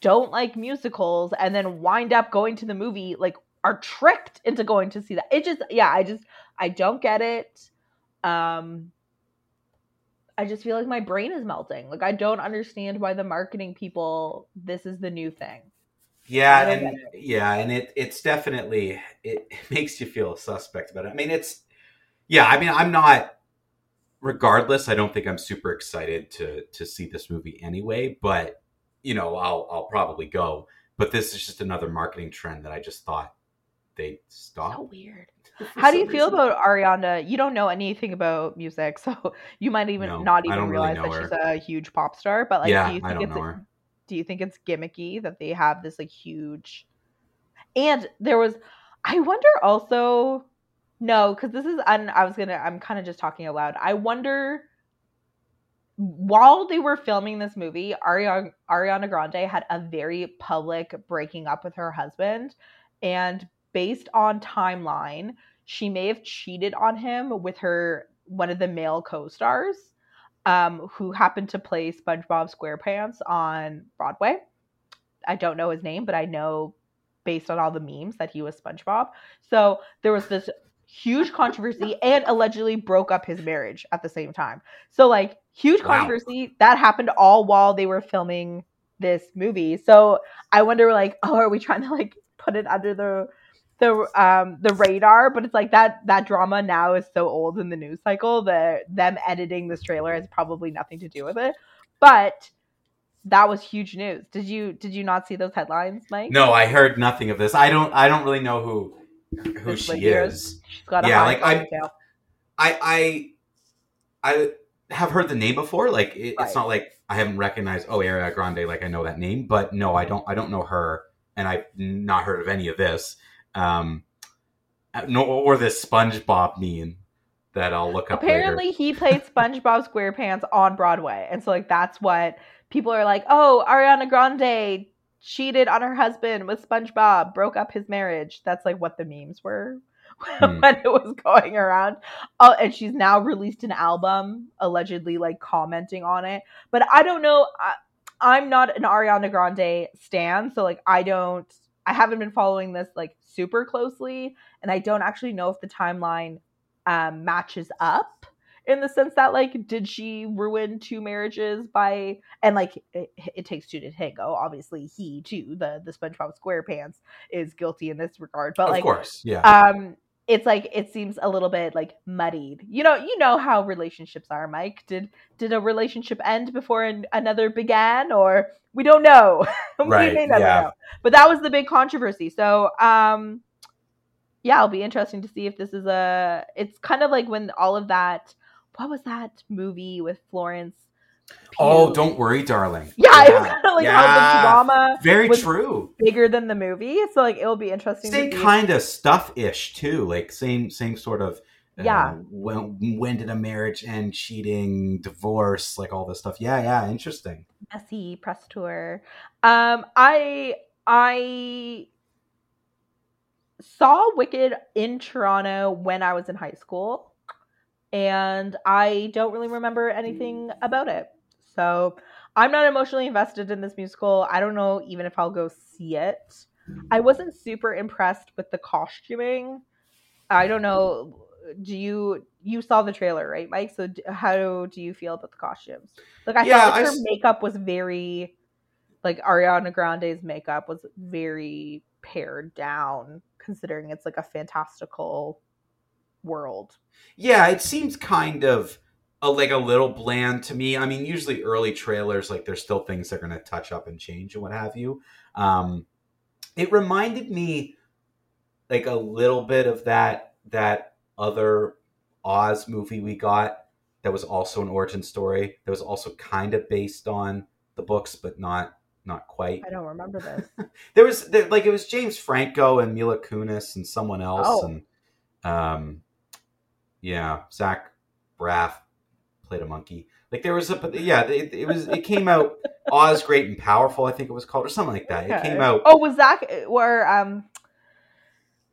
don't like musicals and then wind up going to the movie like are tricked into going to see that. It just yeah, I just I don't get it. Um I just feel like my brain is melting. Like I don't understand why the marketing people this is the new thing. Yeah, and yeah, and it it's definitely it, it makes you feel suspect about it. I mean, it's yeah, I mean, I'm not regardless, I don't think I'm super excited to to see this movie anyway, but you know, I'll I'll probably go. But this is just another marketing trend that I just thought they stop. So weird. How do you feel about Ariana? You don't know anything about music, so you might even No, not even don't really realize know that she's a huge pop star. But like, Yeah, do you I think don't it's know her. do you think it's gimmicky that they have this like huge? And there was, I wonder also, no, because this is un, I was gonna, I'm kind of just talking out loud. I wonder while they were filming this movie, Ariana, Ariana Grande had a very public breaking up with her husband. And based on timeline, she may have cheated on him with her one of the male co-stars, um, who happened to play SpongeBob SquarePants on Broadway. I don't know his name, but I know based on all the memes that he was SpongeBob. So there was this huge controversy and allegedly broke up his marriage at the same time. So like huge Wow. controversy that happened all while they were filming this movie. So I wonder like, oh, are we trying to like put it under the the um the radar? But it's like that that drama now is so old in the news cycle that them editing this trailer has probably nothing to do with it. But that was huge news. Did you did you not see those headlines, Mike? No, I heard nothing of this. I don't. I don't really know who who This she is. She's got a Yeah, like, I-. I I I have heard the name before. Like it, Right. it's not like I haven't recognized. Oh, Ariana Grande. Like I know that name, but no, I don't. I don't know her, and I've not heard of any of this. Um, no, or this SpongeBob meme that I'll look up Apparently, later. he played SpongeBob SquarePants on Broadway, and so like that's what people are like. Oh, Ariana Grande cheated on her husband with SpongeBob, broke up his marriage. That's like what the memes were Hmm. when it was going around. Oh, and she's now released an album, allegedly like commenting on it. But I don't know. I, I'm not an Ariana Grande stan, so like I don't. I haven't been following this like super closely, and I don't actually know if the timeline um, matches up in the sense that like did she ruin two marriages by and like it, it takes two to tango obviously he too the the spongebob squarepants is guilty in this regard but like, of course, yeah. um it's like it seems a little bit like muddied. You know you know how relationships are mike. Did did a relationship end before an, another began? Or we don't know. We Right, may never yeah. know. But that was the big controversy. So um yeah it'll be interesting to see if this is a it's kind of like when all of that what was that movie with florence oh, don't worry, darling. yeah, it was kind of like how the drama Very true. bigger than the movie so like it'll be interesting Same kind of stuff ish too. Like same same sort of. uh, Yeah. when when did a marriage end? Cheating, divorce, like all this stuff. Yeah, yeah. Interesting. messy press tour. Um, I I saw Wicked in Toronto when I was in high school, and I don't really remember anything about it. So I'm not emotionally invested in this musical. I don't know even if I'll go see it. I wasn't super impressed with the costuming. I don't know. Do you you saw the trailer right, Mike? So how do you feel about the costumes? Like I Yeah, thought like her s- makeup was very, like Ariana Grande's makeup was very pared down, considering it's like a fantastical world. Yeah, it seems kind of a, like a little bland to me. I mean, usually early trailers, like there's still things they're going to touch up and change and what have you. Um, it reminded me like a little bit of that that other Oz movie we got that was also an origin story that was also kind of based on the books, but not not quite. I don't remember this. There was there, like it was James Franco and Mila Kunis and someone else, Oh. and Um, yeah, Zach Braff played a monkey. Like there was a yeah, it, it was it came out Oz Great and Powerful, I think it was called, or something like that. It came out. Oh, was that where um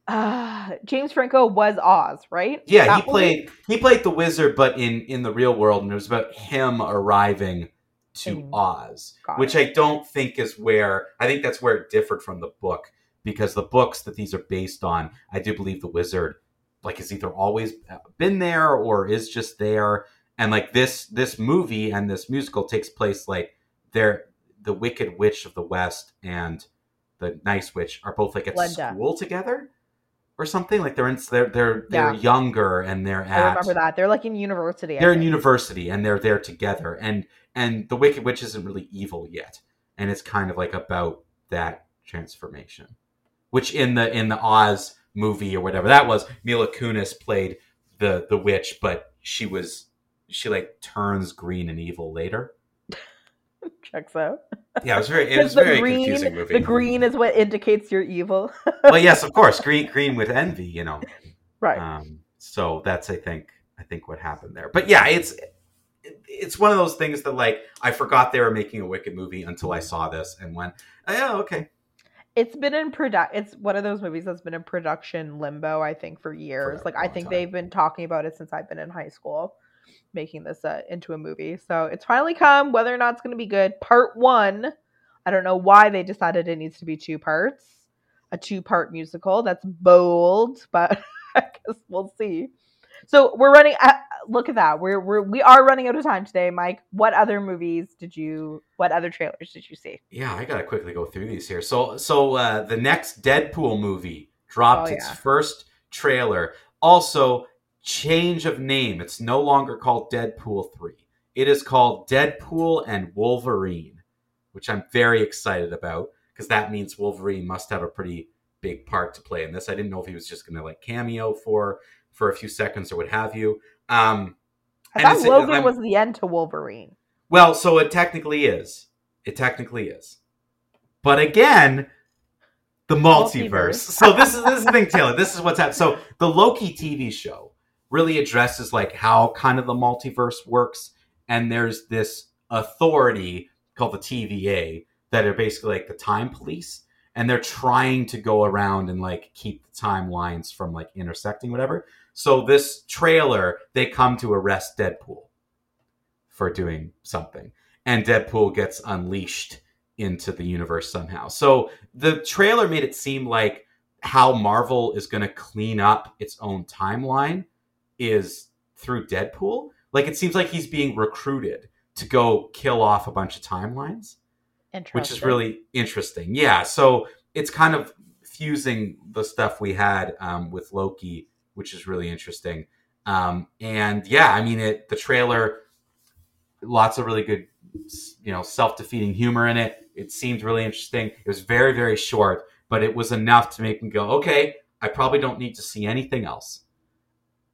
uh James Franco was Oz, right? Yeah, That he movie? played he played the wizard, but in in the real world, and it was about him arriving to Oz, Got which it. I don't think is where I think that's where it differed from the book because the books that these are based on, I do believe the wizard like has either always been there or is just there, and like this this movie and this musical takes place like they're the Wicked Witch of the West and the Nice Witch are both like at Glenda. school together or something like they're in they're they're they're Yeah. younger and they're I at remember that. They're like in university. They're in university and they're there together and and the wicked witch isn't really evil yet and it's kind of like about that transformation which in the in the oz movie or whatever that was mila kunis played the the witch but she was she like turns green and evil later Checks out. yeah it was very it was very green- confusing movie The green is what indicates you're evil. well yes of course green green with envy you know right. Um, so that's I think I think what happened there. But yeah, it's it's one of those things that like I forgot they were making a Wicked movie until I saw this and went, oh, yeah, okay. it's been in product it's one of those movies that's been in production limbo i think for years a like i think time. they've been talking about it since i've been in high school making this uh, into a movie. So it's finally come whether or not it's going to be good. Part one i don't know why they decided it needs to be two parts. A two part musical that's bold but i guess we'll see. So we're running uh, look at that. We're, we're we are running out of time today mike. What other movies did you what other trailers did you see? Yeah, I gotta quickly go through these here. So so uh, the next Deadpool movie dropped Oh, its first trailer. Also, change of name. It's no longer called Deadpool three. It is called Deadpool and Wolverine, which I'm very excited about because that means Wolverine must have a pretty big part to play in this. I didn't know if he was just gonna like cameo for for a few seconds or what have you. Um, i thought logan I'm- was the end to wolverine well, so it technically is. It technically is. But again, the multiverse. Multiverse. so this is this is the thing, Taylor. This is what's happening. So the Loki TV show really addresses like how kind of the multiverse works, and there's this authority called the TVA that are basically like the time police, and they're trying to go around and like keep the timelines from like intersecting, whatever. So this trailer, they come to arrest Deadpool for doing something. And Deadpool gets unleashed into the universe somehow. So the trailer made it seem like how Marvel is going to clean up its own timeline is through Deadpool. Like it seems like he's being recruited to go kill off a bunch of timelines, which is really interesting. Yeah, so it's kind of fusing the stuff we had um, with Loki, which is really interesting. Um, and yeah, I mean, it the trailer, lots of really good, you know, self-defeating humor in it. It seemed really interesting. It was very, very short, but it was enough to make me go, okay, I probably don't need to see anything else,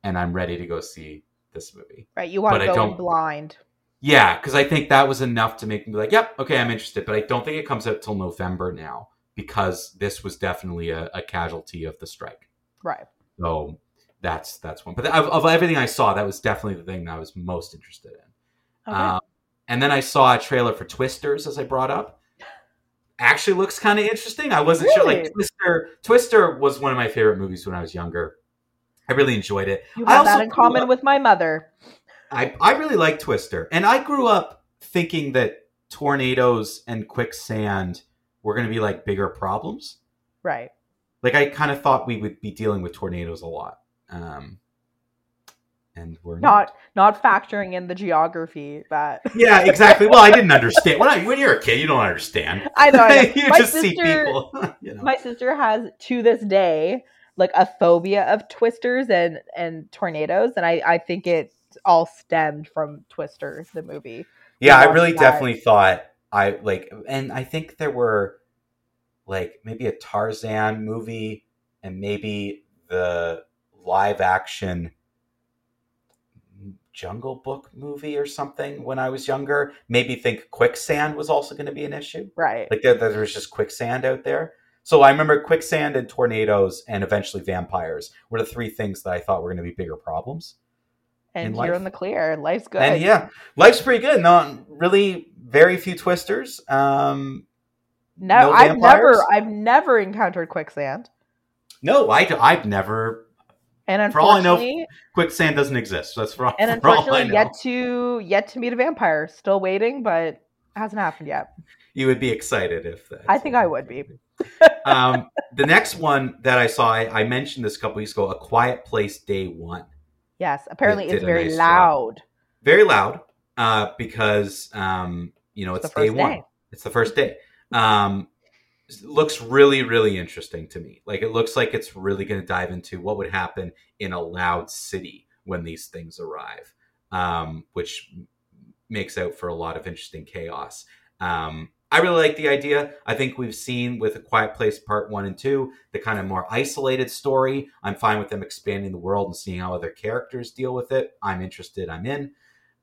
and I'm ready to go see this movie. right. You want but to go in don't- blind. Yeah, because I think that was enough to make me be like, yep, okay, I'm interested. But I don't think it comes out till November now because this was definitely a, a casualty of the strike. Right. So that's that's one. But of, of everything I saw, that was definitely the thing that I was most interested in. Okay. Um, and then I saw a trailer for Twisters, as I brought up. Actually, looks kind of interesting. I wasn't sure. Like Twister, Twister was one of my favorite movies when I was younger. I really enjoyed it. you I have that in common up- with my mother. I, I really like Twister. And I grew up thinking that tornadoes and quicksand were going to be like bigger problems. Right. Like I kind of thought we would be dealing with tornadoes a lot. Um, and we're Not not factoring in the geography that Yeah, exactly. Well, I didn't understand. When, I, when you're a kid, you don't understand. I know. I know. you my just see sister, people. you know. my sister has to this day like a phobia of twisters and and tornadoes, and I I think it all stemmed from Twister, the movie. Yeah, I really definitely thought I like, and I think there were like maybe a Tarzan movie and maybe the live action Jungle Book movie or something when I was younger. Maybe think quicksand was also going to be an issue. Right. Like there, there was just quicksand out there. So I remember quicksand and tornadoes and eventually vampires were the three things that I thought were going to be bigger problems. And you're in the clear. Life's good. And yeah, life's pretty good. No, really, very few twisters. Um, no, no I've never, I've never encountered quicksand. no, I, I've never. And For all I know, Quicksand doesn't exist. That's for, and for all I unfortunately, know. yet to yet to meet a vampire. Still waiting, but hasn't happened yet. You would be excited if that. I think I would be. Um, the next one that I saw, I, I mentioned this a couple weeks ago. A Quiet Place Day One. Yes, apparently it's very nice job. loud. Very loud, uh, because um, you know It's it's, the day one. day. It's the first day. Um, looks really, really interesting to me. Like it looks like it's really going to dive into what would happen in a loud city when these things arrive, um, which makes out for a lot of interesting chaos. Um, I really like the idea. I think we've seen with A Quiet Place Part One and Two the kind of more isolated story. I'm fine with them expanding the world and seeing how other characters deal with it. I'm interested. I'm in.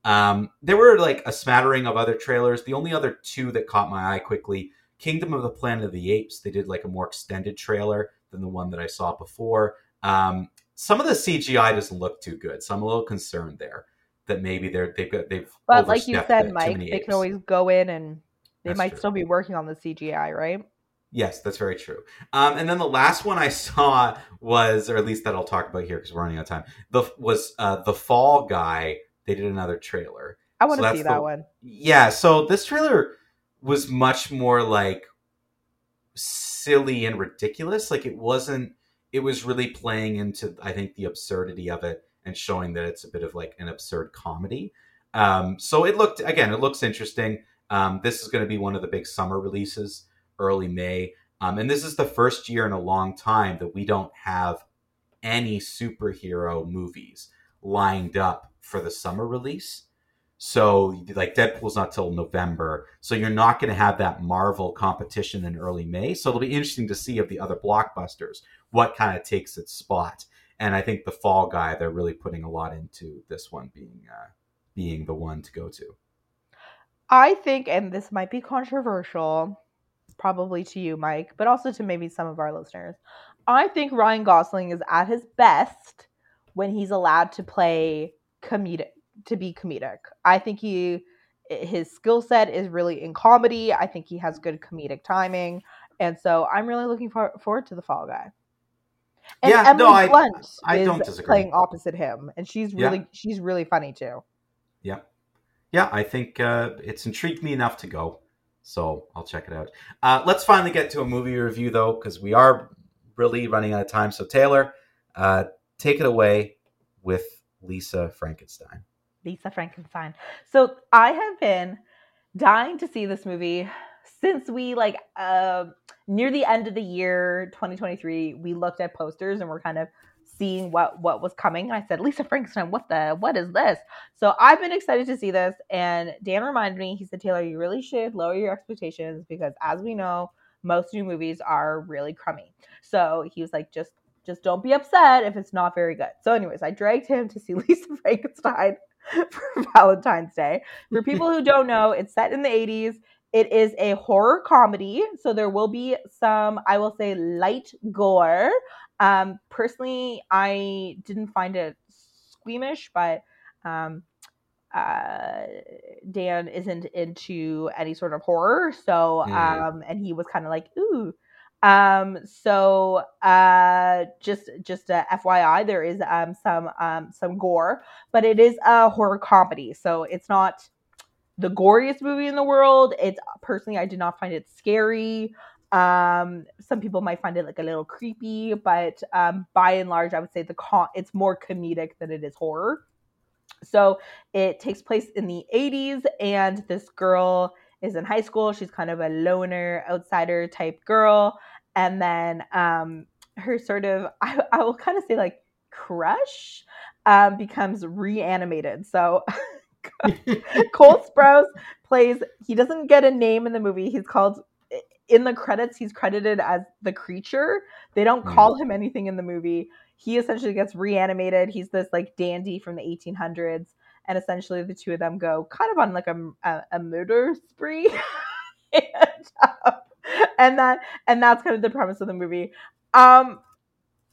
Um, there were like a smattering of other trailers. The only other two that caught my eye quickly Kingdom of the Planet of the Apes. They did like a more extended trailer than the one that I saw before. Um, some of the CGI doesn't look too good, so I'm a little concerned there that maybe they're they've got they've. But like you said, Mike, they apes. can always go in and they That's might true. still be working on the CGI, right? Yes, that's very true. Um, and then the last one I saw was, or at least that I'll talk about here because we're running out of time. The was uh, the Fall Guy. They did another trailer. I want to that's see that the- one. Yeah, so this trailer was much more like silly and ridiculous. Like it wasn't. It was really playing into, I think, the absurdity of it and showing that it's a bit of like an absurd comedy. Um, so it looked again, it looks interesting. Um, this is going to be one of the big summer releases, early May, um, and this is the first year in a long time that we don't have any superhero movies lined up for the summer release. So, like Deadpool's not till November, so you're not going to have that Marvel competition in early May. So it'll be interesting to see of the other blockbusters what kind of takes its spot. And I think the Fall Guy, they're really putting a lot into this one being uh, being the one to go to. I think, and this might be controversial, probably to you, Mike, but also to maybe some of our listeners. I think Ryan Gosling is at his best when he's allowed to play comedic, to be comedic. I think he, his skill set is really in comedy. I think he has good comedic timing, and so I'm really looking for, forward to the Fall Guy. And Yeah, Emily no, I- Blunt I is don't disagree. playing opposite him, and she's Yeah. really she's really funny too. Yeah, yeah, I think uh, it's intrigued me enough to go, so I'll check it out. Uh, let's finally get to a movie review though, because we are really running out of time. So Taylor, uh, take it away with Lisa Frankenstein. Lisa Frankenstein. So I have been dying to see this movie since we like uh, near the end of the year 2023. We looked at posters and we're kind of seeing what what was coming. I said, Lisa Frankenstein, what the what is this? So I've been excited to see this. And Dan reminded me. He said, Taylor, you really should lower your expectations because as we know, most new movies are really crummy. So he was like, just just don't be upset if it's not very good. So, anyways, I dragged him to see Lisa Frankenstein for Valentine's Day. For people who don't know, it's set in the 80s. It is a horror comedy, so there will be some, I will say, light gore. Um, personally, I didn't find it squeamish, but um, uh, Dan isn't into any sort of horror, so Mm. um, and he was kind of like, ooh. Um, so uh, just just a FYI, there is um some um some gore, but it is a horror comedy, so it's not the goriest movie in the world. It's personally, I did not find it scary. Um, some people might find it like a little creepy, but um, by and large, I would say the con- it's more comedic than it is horror. So it takes place in the 80s, and this girl is in high school. She's kind of a loner, outsider type girl. And then um, her sort of, I, I will kind of say like crush um, becomes reanimated. So Cole Sprouse plays, he doesn't get a name in the movie. He's called, in the credits, he's credited as the creature. They don't Hmm. call him anything in the movie. He essentially gets reanimated. He's this like dandy from the 1800s. And essentially, the two of them go kind of on like a, a, a murder spree. and, um, and that and that's kind of the premise of the movie. Um,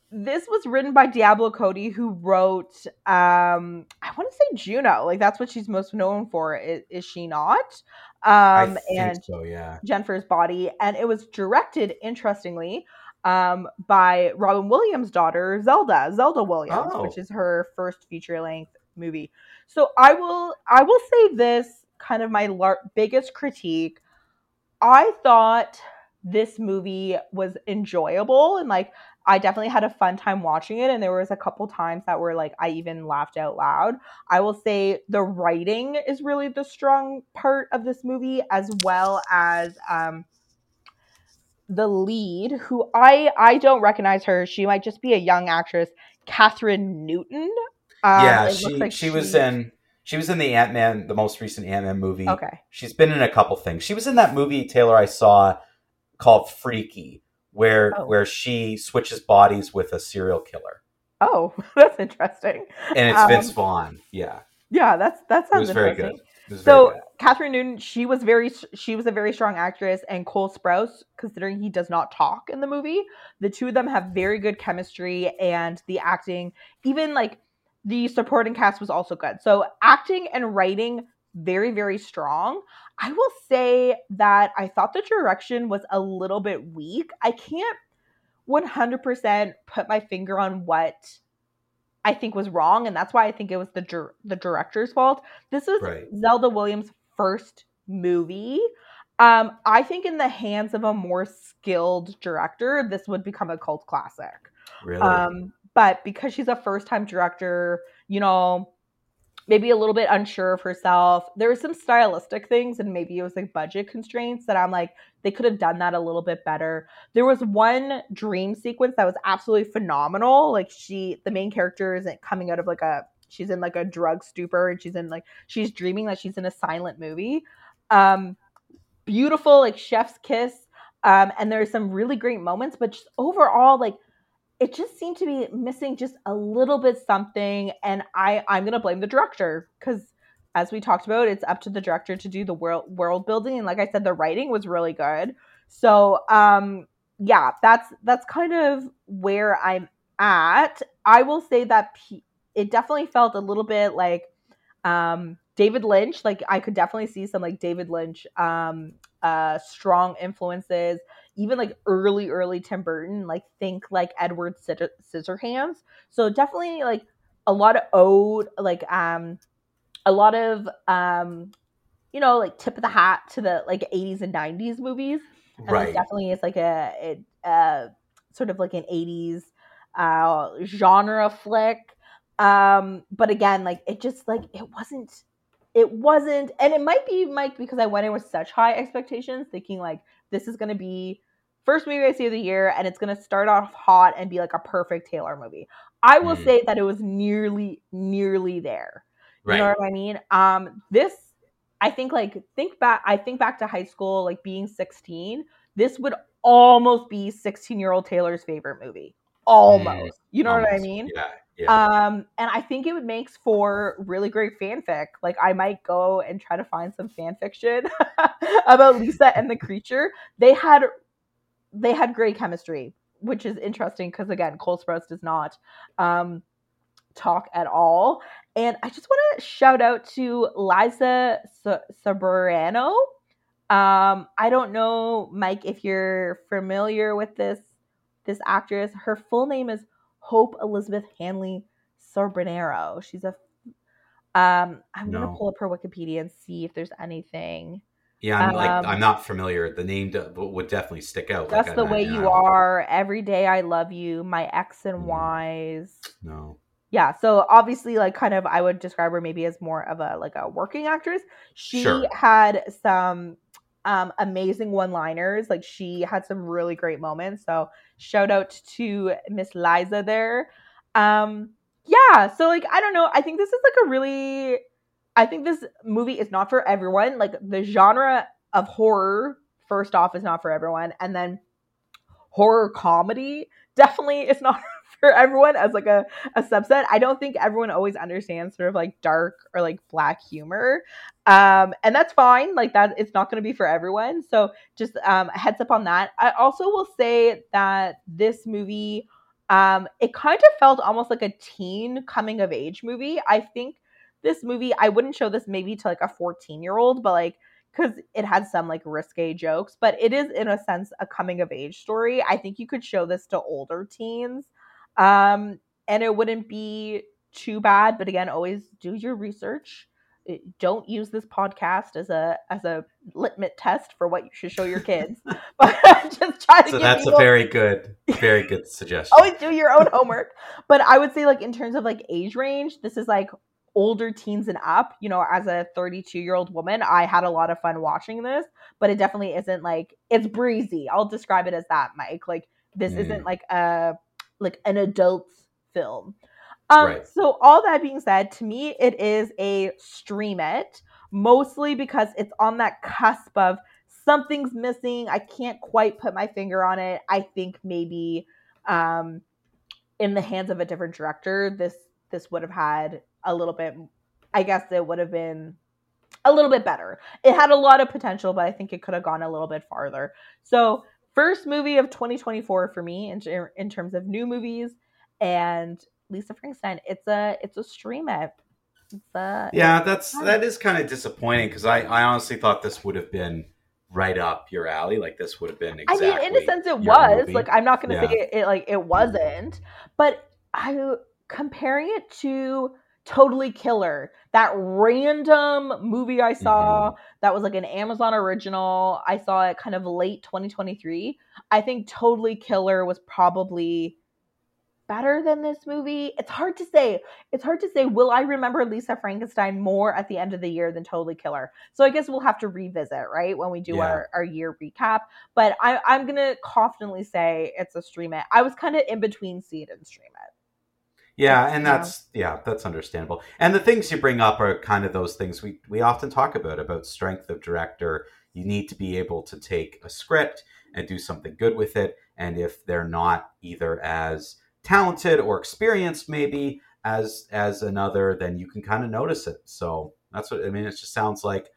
this was written by Diablo Cody, who wrote um, I want to say Juno. Like that's what she's most known for. Is, is she not? Um, and so, yeah. Jennifer's Body, and it was directed, interestingly, um, by Robin Williams' daughter Zelda, Zelda Williams, Oh. which is her first feature length movie. So I will I will say this kind of my lar- biggest critique. I thought this movie was enjoyable and like I definitely had a fun time watching it and there was a couple times that were like I even laughed out loud. I will say the writing is really the strong part of this movie as well as um the lead who I I don't recognize her. She might just be a young actress, Kathryn Newton. Um, yeah, it looks she she was in she was in the Ant Man, the most recent Ant Man movie. Okay. She's been in a couple things. She was in that movie Taylor I saw called Freaky, where Oh. where she switches bodies with a serial killer, Oh, that's interesting. and it's Um, Vince Vaughn. Yeah, Yeah, that's that it sounds was very good. Was So. Kathryn Newton, she was very she was a very strong actress, and Cole Sprouse, considering he does not talk in the movie, the two of them have very good chemistry, and the acting, even like the supporting cast was also good. So acting and writing very very strong. I will say that I thought the direction was a little bit weak. I can't 100% put my finger on what I think was wrong, and that's why I think it was the dir- the director's fault. This is Right. Zelda Williams' first movie. Um, I think in the hands of a more skilled director, this would become a cult classic. Really, Um, but because she's a first time director, you know, maybe a little bit unsure of herself. There were some stylistic things, and maybe it was like budget constraints that I'm like, they could have done that a little bit better. There was one dream sequence that was absolutely phenomenal. Like she, the main character isn't coming out of like a, she's in like a drug stupor, and she's in like she's dreaming that she's in a silent movie. Um, beautiful, like chef's kiss. Um, and there's some really great moments, but just overall, like it just seemed to be missing just a little bit something and i i'm going to blame the director because as we talked about it's up to the director to do the world world building and like i said the writing was really good. So um yeah that's that's kind of where i'm at. I will say that P- it definitely felt a little bit like um david lynch like i could definitely see some like david lynch um uh strong influences even like early early tim burton like think like edward scissorhands. So definitely like a lot of ode like um a lot of um you know like tip of the hat to the like 80s and 90s movies. And right. definitely is like a, it, uh sort of like an 80s uh genre flick. Um but again like it just like it wasn't it wasn't and it might be mike because i went in with such high expectations thinking like this is going to be first movie i see of the year and it's going to start off hot and be like a perfect taylor movie i will Mm. say that it was nearly nearly there you right. know what I mean? Um, this, I think, like, think back. I think back to high school, like being 16. This would almost be 16 year old Taylor's favorite movie. Almost. You know what I mean? Yeah. Yeah. Um, and I think it would makes for really great fanfic. Like, I might go and try to find some fan fiction about Lisa and the creature. They had, they had great chemistry, which is interesting because again, Cole Sprouse does not. Um, talk at all. And I just want to shout out to Liza Soberano. Um, I don't know, Mike, if you're familiar with this this actress. Her full name is Hope Elizabeth Hanley Soberano. She's a um, I'm gonna pull up her Wikipedia and see if there's anything. Yeah. I'm like um, I'm not familiar. The name do- would definitely stick out. like, Just I the way. I you don't- are. Every day I love you. My X and Mm. Y's. No. yeah so obviously like kind of i would describe her maybe as more of a like a working actress she Sure. had some um amazing one liners like she had some really great moments so shout out to miss liza there um yeah so like i don't know i think this is like a really i think this movie is not for everyone like the genre of horror first off is not for everyone and then horror comedy definitely is not for everyone as like a, a subset. I don't think everyone always understands sort of like dark or like black humor. Um, and that's fine. Like that, it's not going to be for everyone. So just um, heads up on that. I also will say that this movie, um, it kind of felt almost like a teen coming of age movie. I think this movie, I wouldn't show this maybe to like a 14 year old, but like because it had some like risque jokes, but it is in a sense a coming of age story. I think you could show this to older teens. Um, and it wouldn't be too bad, but again, always do your research. Don't use this podcast as a as a litmus test for what you should show your kids. but just try to. So that's people... a very good, very good suggestion. always do your own homework. But I would say, like in terms of like age range, this is like older teens and up, you know, as a 32 year old woman, I had a lot of fun watching this, but it definitely isn't like it's breezy. I'll describe it as that, Mike. Like this mm. isn't like a like an adult film. Um, right. so all that being said, to me, it is a stream it, mostly because it's on that cusp of something's missing. I can't quite put my finger on it. I think maybe um in the hands of a different director, this this would have had a little bit I guess it would have been a little bit better. It had a lot of potential, but I think it could have gone a little bit farther. So, first movie of 2024 for me in, in terms of new movies and Lisa Frankenstein. It's a it's a stream it. A, yeah, that's that is kind of disappointing because I I honestly thought this would have been right up your alley. Like this would have been. Exactly I mean, in a sense, it was. Movie. Like I'm not going to yeah. say it, it like it wasn't, but I comparing it to Totally Killer, that random movie I saw mm-hmm. that was like an Amazon original. I saw it kind of late 2023. I think Totally Killer was probably better than this movie. It's hard to say. It's hard to say. Will I remember Lisa Frankenstein more at the end of the year than Totally Killer? So I guess we'll have to revisit, right, when we do yeah. our, our year recap. But I, I'm going to confidently say it's a stream it. I was kind of in between see it and stream it. Yeah, and that's yeah, that's understandable. And the things you bring up are kind of those things we we often talk about about strength of director. You need to be able to take a script and do something good with it. And if they're not either as talented or experienced, maybe as as another, then you can kind of notice it. So that's what I mean. It just sounds like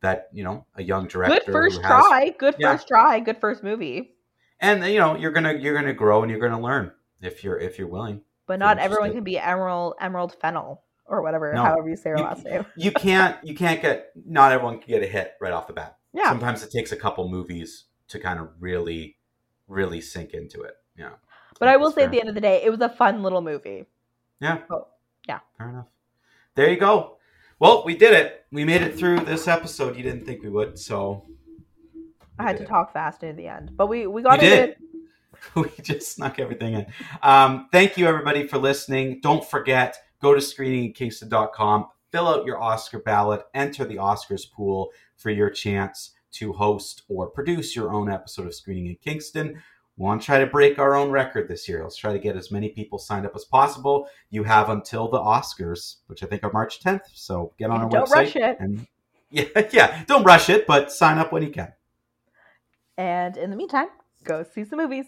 that. You know, a young director. Good first has, try. Good yeah. first try. Good first movie. And you know, you're gonna you're gonna grow and you're gonna learn if you're if you're willing but not everyone can be Emerald Emerald Fennell or whatever, no, however you say her you, last name. you can't you can't get not everyone can get a hit right off the bat. Yeah. Sometimes it takes a couple movies to kind of really, really sink into it. Yeah. But I will say fair. at the end of the day, it was a fun little movie. Yeah. Oh, yeah. Fair enough. There you go. Well, we did it. We made it through this episode. You didn't think we would, so I had to it. talk fast near the end, but we we got you it. We just snuck everything in. Um, thank you, everybody, for listening. Don't forget, go to screeningkingston.com, fill out your Oscar ballot, enter the Oscars pool for your chance to host or produce your own episode of Screening in Kingston. We want to try to break our own record this year. Let's try to get as many people signed up as possible. You have until the Oscars, which I think are March 10th. So get on our don't website. Don't rush it. And yeah, yeah, don't rush it, but sign up when you can. And in the meantime, go see some movies.